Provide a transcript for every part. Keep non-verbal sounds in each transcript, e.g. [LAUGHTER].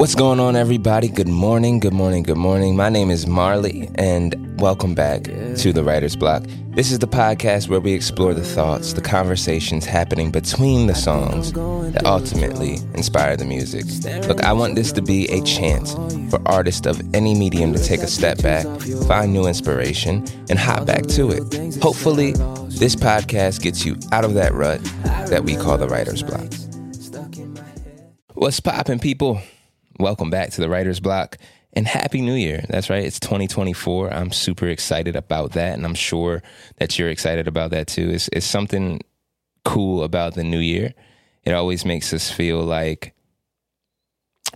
What's going on, everybody? Good morning, good morning, good morning. My name is Marley, and welcome back to the Writer's Block. This is the podcast where we explore the thoughts, the conversations happening between the songs that ultimately inspire the music. Look, I want this to be a chance for artists of any medium to take a step back, find new inspiration, and hop back to it. Hopefully, this podcast gets you out of that rut that we call the Writer's Block. What's poppin', people? Welcome back to the Writer's Block and Happy New Year. That's right, it's 2024. I'm super excited about that, and I'm sure that you're excited about that too. It's, it's something cool about the new year. It always makes us feel like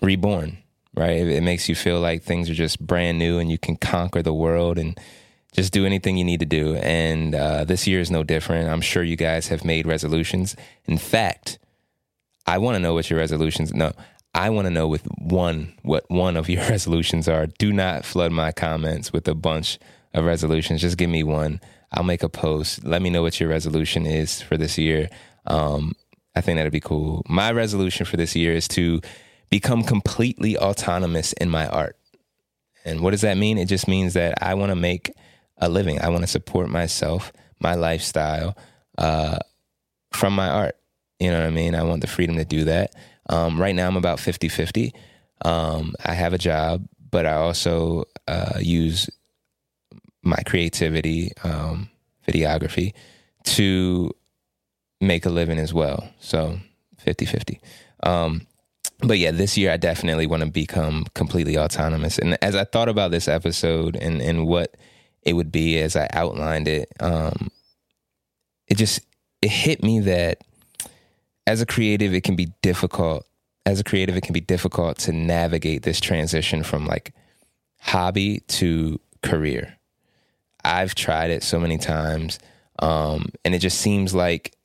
reborn, right? It, it makes you feel like things are just brand new and you can conquer the world and just do anything you need to do. And uh, this year is no different. I'm sure you guys have made resolutions. In fact, I want to know what your resolutions. No, I want to know with one what one of your [LAUGHS] resolutions are. Do not flood my comments with a bunch of resolutions. Just give me one. I'll make a post. Let me know what your resolution is for this year. Um, I think that'd be cool. My resolution for this year is to become completely autonomous in my art. And what does that mean? It just means that I want to make a living. I want to support myself, my lifestyle, uh, from my art. You know what I mean? I want the freedom to do that. Um, right now, I'm about 50 50. Um, I have a job, but I also uh, use my creativity, um, videography, to make a living as well. So 50 50. Um, but yeah, this year I definitely want to become completely autonomous. And as I thought about this episode and, and what it would be as I outlined it, um, it just it hit me that as a creative, it can be difficult. As a creative, it can be difficult to navigate this transition from like hobby to career. I've tried it so many times, um, and it just seems like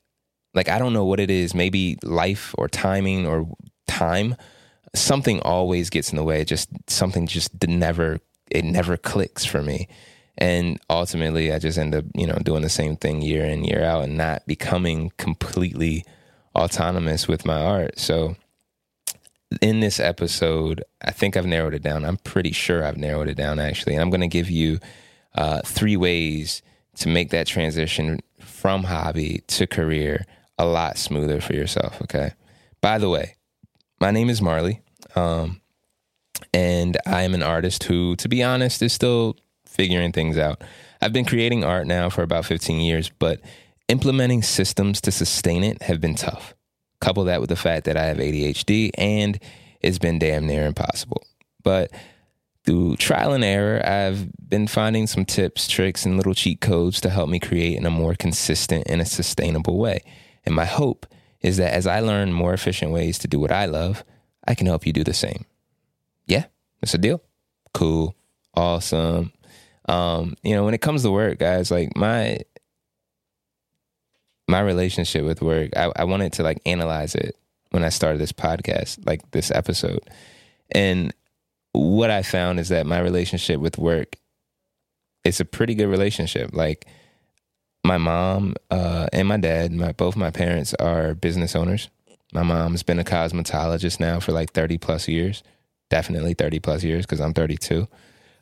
like I don't know what it is. Maybe life or timing or time. Something always gets in the way. Just something just never it never clicks for me. And ultimately, I just end up, you know, doing the same thing year in, year out and not becoming completely autonomous with my art. So in this episode, I think I've narrowed it down. I'm pretty sure I've narrowed it down actually. And I'm going to give you uh, three ways to make that transition from hobby to career a lot smoother for yourself. Okay. By the way, my name is Marley. Um, and I am an artist who, to be honest, is still figuring things out. I've been creating art now for about 15 years, but implementing systems to sustain it have been tough. Couple that with the fact that I have ADHD and it's been damn near impossible. But through trial and error, I've been finding some tips, tricks, and little cheat codes to help me create in a more consistent and a sustainable way. And my hope is that as I learn more efficient ways to do what I love, I can help you do the same. Yeah, that's a deal. Cool. Awesome. Um, you know, when it comes to work, guys, like my my relationship with work, I, I wanted to like analyze it when I started this podcast, like this episode. And what I found is that my relationship with work it's a pretty good relationship. Like my mom uh, and my dad, my both my parents are business owners. My mom's been a cosmetologist now for like 30 plus years. Definitely 30 plus years because I'm 32.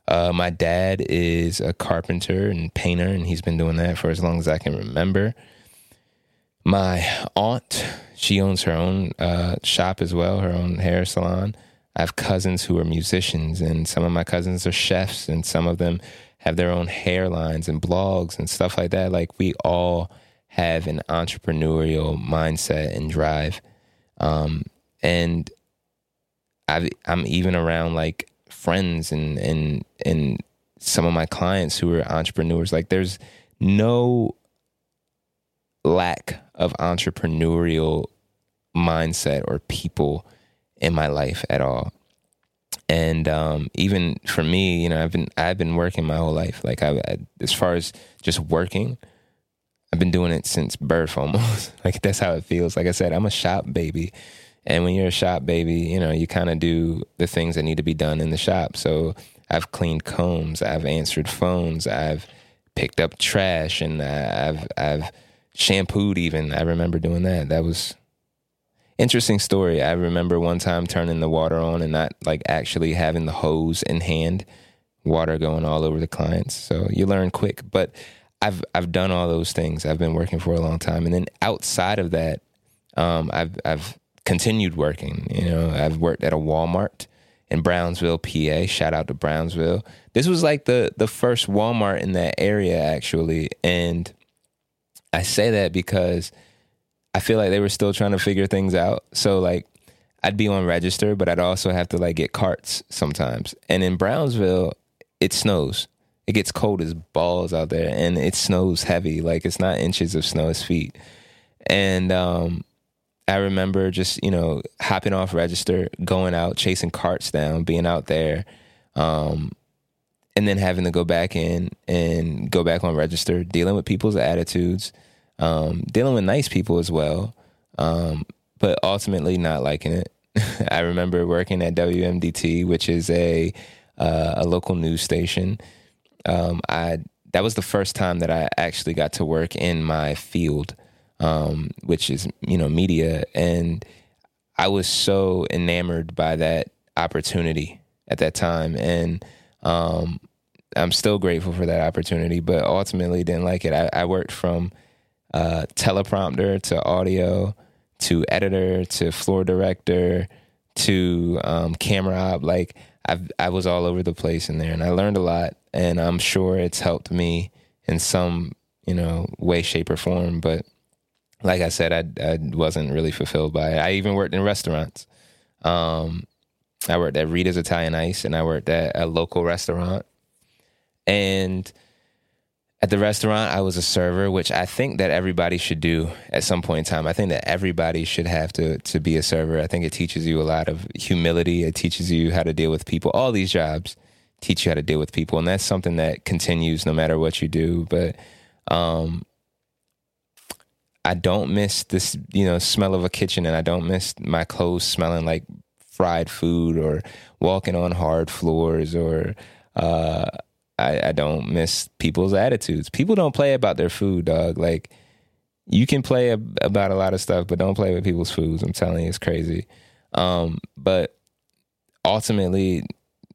Uh, my dad is a carpenter and painter, and he's been doing that for as long as I can remember. My aunt, she owns her own uh, shop as well, her own hair salon. I have cousins who are musicians, and some of my cousins are chefs, and some of them have their own hairlines and blogs and stuff like that. Like we all have an entrepreneurial mindset and drive, um, and i am even around like friends and and and some of my clients who are entrepreneurs. Like there's no lack of entrepreneurial mindset or people in my life at all. And um, even for me, you know, I've been I've been working my whole life. Like I, I, as far as just working, I've been doing it since birth [LAUGHS] almost. like that's how it feels. Like I said, I'm a shop baby. And when you're a shop baby, you know, you kind of do the things that need to be done in the shop. So I've cleaned combs, I've answered phones, I've picked up trash, and I've I've shampooed even. I remember doing that. That was interesting story. I remember one time turning the water on and not like actually having the hose in hand, water going all over the clients. So you learn quick. But I've I've done all those things. I've been working for a long time, and then outside of that, um, I've I've continued working. You know, I've worked at a Walmart in Brownsville, PA. Shout out to Brownsville. This was like the the first Walmart in that area actually, and I say that because I feel like they were still trying to figure things out. So like I'd be on register, but I'd also have to like get carts sometimes. And in Brownsville, it snows. It gets cold as balls out there and it snows heavy. Like it's not inches of snow, it's feet. And um I remember just, you know, hopping off register, going out, chasing carts down, being out there, um, and then having to go back in and go back on register, dealing with people's attitudes, um, dealing with nice people as well, um, but ultimately not liking it. [LAUGHS] I remember working at WMDT, which is a uh, a local news station. Um, I that was the first time that I actually got to work in my field, um, which is you know media, and I was so enamored by that opportunity at that time, and um, I'm still grateful for that opportunity. But ultimately, didn't like it. I, I worked from uh, teleprompter to audio to editor to floor director to um, camera op. Like I I was all over the place in there, and I learned a lot. And I'm sure it's helped me in some you know way, shape, or form. But like I said, I I wasn't really fulfilled by it. I even worked in restaurants. Um, I worked at Rita's Italian Ice, and I worked at a local restaurant, and at the restaurant, I was a server, which I think that everybody should do at some point in time. I think that everybody should have to to be a server. I think it teaches you a lot of humility. It teaches you how to deal with people. All these jobs teach you how to deal with people, and that's something that continues no matter what you do. But um, I don't miss this, you know, smell of a kitchen, and I don't miss my clothes smelling like fried food or walking on hard floors or. Uh, I, I don't miss people's attitudes. People don't play about their food, dog. Like you can play about a lot of stuff, but don't play with people's foods. I'm telling you, it's crazy. Um, but ultimately,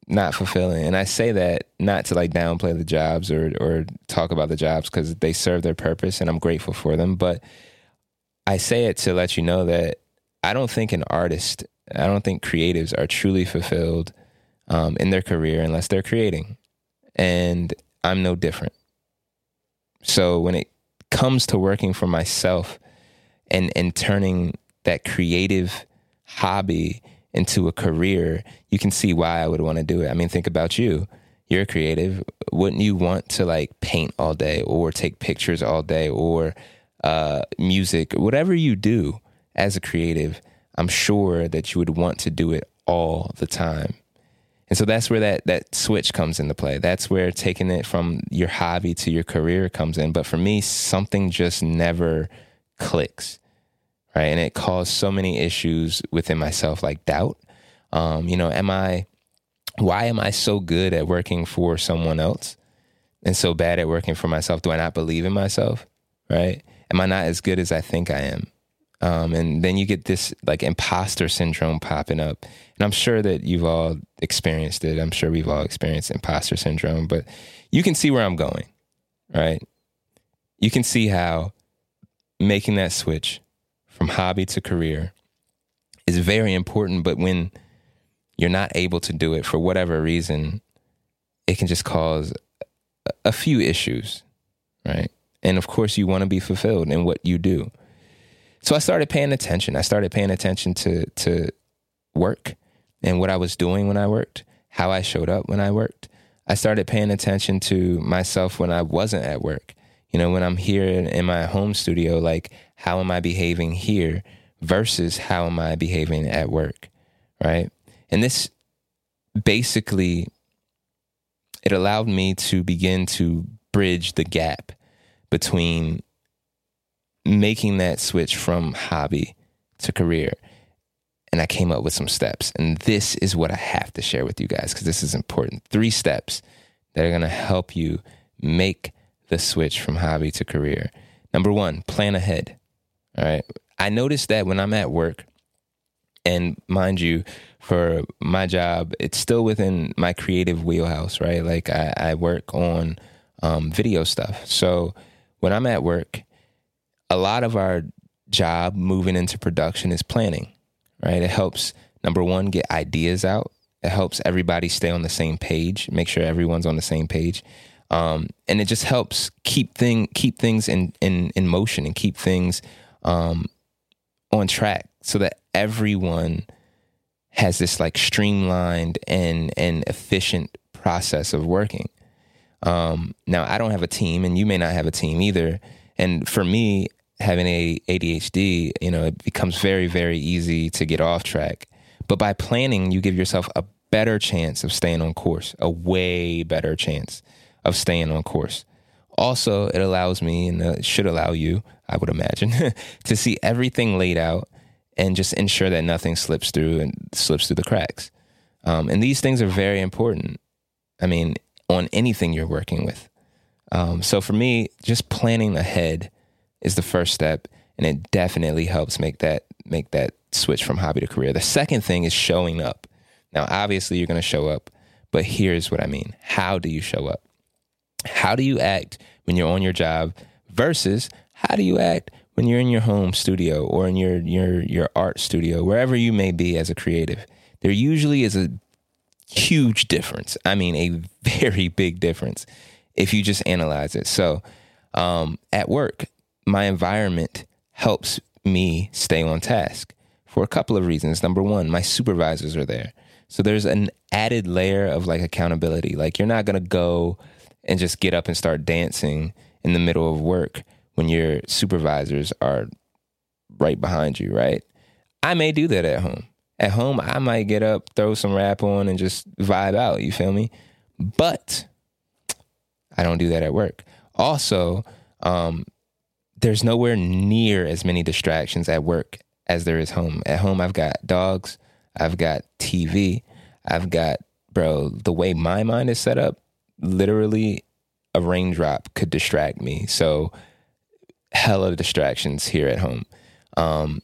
not fulfilling. And I say that not to like downplay the jobs or or talk about the jobs because they serve their purpose, and I'm grateful for them. But I say it to let you know that I don't think an artist, I don't think creatives are truly fulfilled um, in their career unless they're creating and I'm no different. So when it comes to working for myself and and turning that creative hobby into a career, you can see why I would want to do it. I mean, think about you. You're creative. Wouldn't you want to like paint all day or take pictures all day or uh, music, whatever you do as a creative? I'm sure that you would want to do it all the time. And so that's where that that switch comes into play. That's where taking it from your hobby to your career comes in. But for me, something just never clicks. Right. And it caused so many issues within myself, like doubt. Um, you know, am I why am I so good at working for someone else and so bad at working for myself? Do I not believe in myself? Right? Am I not as good as I think I am? Um, and then you get this like imposter syndrome popping up. And I'm sure that you've all experienced it. I'm sure we've all experienced imposter syndrome, but you can see where I'm going, right? You can see how making that switch from hobby to career is very important. But when you're not able to do it for whatever reason, it can just cause a few issues, right? And of course, you want to be fulfilled in what you do. So I started paying attention. I started paying attention to to work and what I was doing when I worked, how I showed up when I worked. I started paying attention to myself when I wasn't at work. You know, when I'm here in my home studio, like how am I behaving here versus how am I behaving at work, right? And this basically it allowed me to begin to bridge the gap between making that switch from hobby to career. And I came up with some steps. And this is what I have to share with you guys because this is important. Three steps that are going to help you make the switch from hobby to career. Number one, plan ahead. All right. I noticed that when I'm at work, And mind you, for my job, it's still within my creative wheelhouse, right? Like I, I work on um, video stuff. So when I'm at work, a lot of our job moving into production is planning, right? It helps, number one, get ideas out. It helps everybody stay on the same page, make sure everyone's on the same page. Um, and it just helps keep thing keep things in in in motion and keep things um, on track so that everyone has this like streamlined and and efficient process of working. Um, now I don't have a team, and you may not have a team either. And for me, having a ADHD, you know, it becomes very very easy to get off track. But by planning, you give yourself a better chance of staying on course, a way better chance of staying on course. Also, it allows me, and it should allow you, I would imagine, [LAUGHS] to see everything laid out and just ensure that nothing slips through and slips through the cracks. Um, and these things are very important. I mean, on anything you're working with. Um, so for me, just planning ahead is the first step, and it definitely helps make that make that switch from hobby to career. The second thing is showing up. Now, obviously, you're going to show up, but here's what I mean: How do you show up? How do you act when you're on your job versus how do you act when you're in your home studio or in your your your art studio, wherever you may be as a creative? There usually is a huge difference. I mean, a [LAUGHS] very big difference if you just analyze it. So, um, at work, my environment helps me stay on task for a couple of reasons. Number one, my supervisors are there. So there's an added layer of like accountability. Like you're not going to go and just get up and start dancing in the middle of work when your supervisors are right behind you, right? I may do that at home. At home, I might get up, throw some rap on, and just vibe out. You feel me? But I don't do that at work. Also, um, there's nowhere near as many distractions at work as there is home. At home, I've got dogs, I've got TV, I've got, bro, the way my mind is set up, literally a raindrop could distract me. So hella distractions here at home. Um,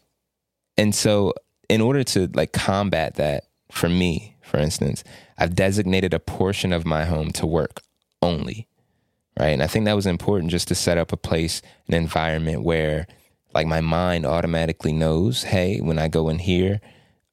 and so in order to like combat that for me, for instance, I've designated a portion of my home to work only. Right. And I think that was important just to set up a place, an environment where like my mind automatically knows, hey, when I go in here,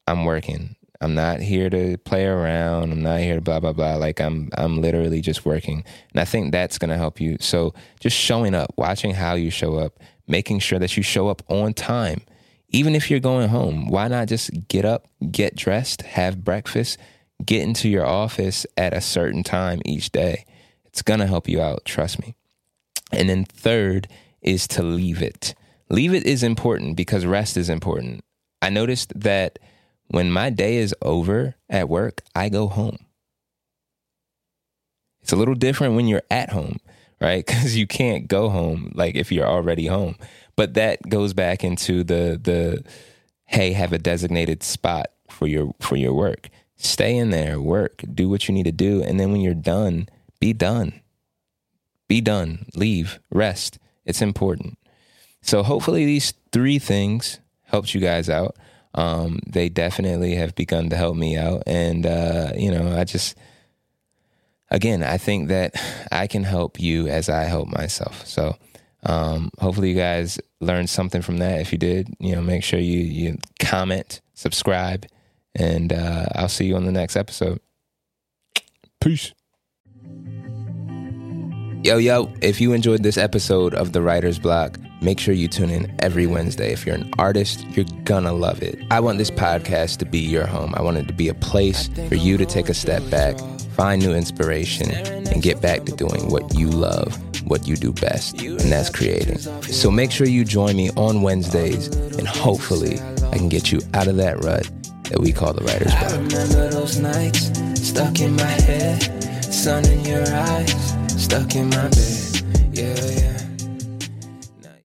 I'm working. I'm not here to play around. I'm not here to blah blah blah. Like I'm I'm literally just working. And I think that's going to help you. So just showing up, watching how you show up, making sure that you show up on time. Even if you're going home, why not just get up, get dressed, have breakfast, get into your office at a certain time each day. It's going to help you out, trust me. And then third is to leave it. Leave it is important because rest is important. I noticed that when my day is over at work, I go home. It's a little different when you're at home, right? [LAUGHS] Because you can't go home like if you're already home. But that goes back into the the hey, have a designated spot for your for your work. Stay in there, work, do what you need to do, and then when you're done, be done. Be done. Leave. Rest. It's important. So hopefully these three things helped you guys out um, they definitely have begun to help me out. And, uh, you know, I just, again, I think that I can help you as I help myself. So, um, hopefully you guys learned something from that. If you did, you know, make sure you, you comment, subscribe, and, uh, I'll see you on the next episode. Peace. Yo, yo, if you enjoyed this episode of The Writer's Block, make sure you tune in every Wednesday. If you're an artist, you're gonna love it. I want this podcast to be your home. I want it to be a place for you to take a step back, find new inspiration, and get back to doing what you love, what you do best, and that's creating. So make sure you join me on Wednesdays, and hopefully, I can get you out of that rut that we call the writer's block. Sun in your eyes stuck in my bed. Yeah, yeah.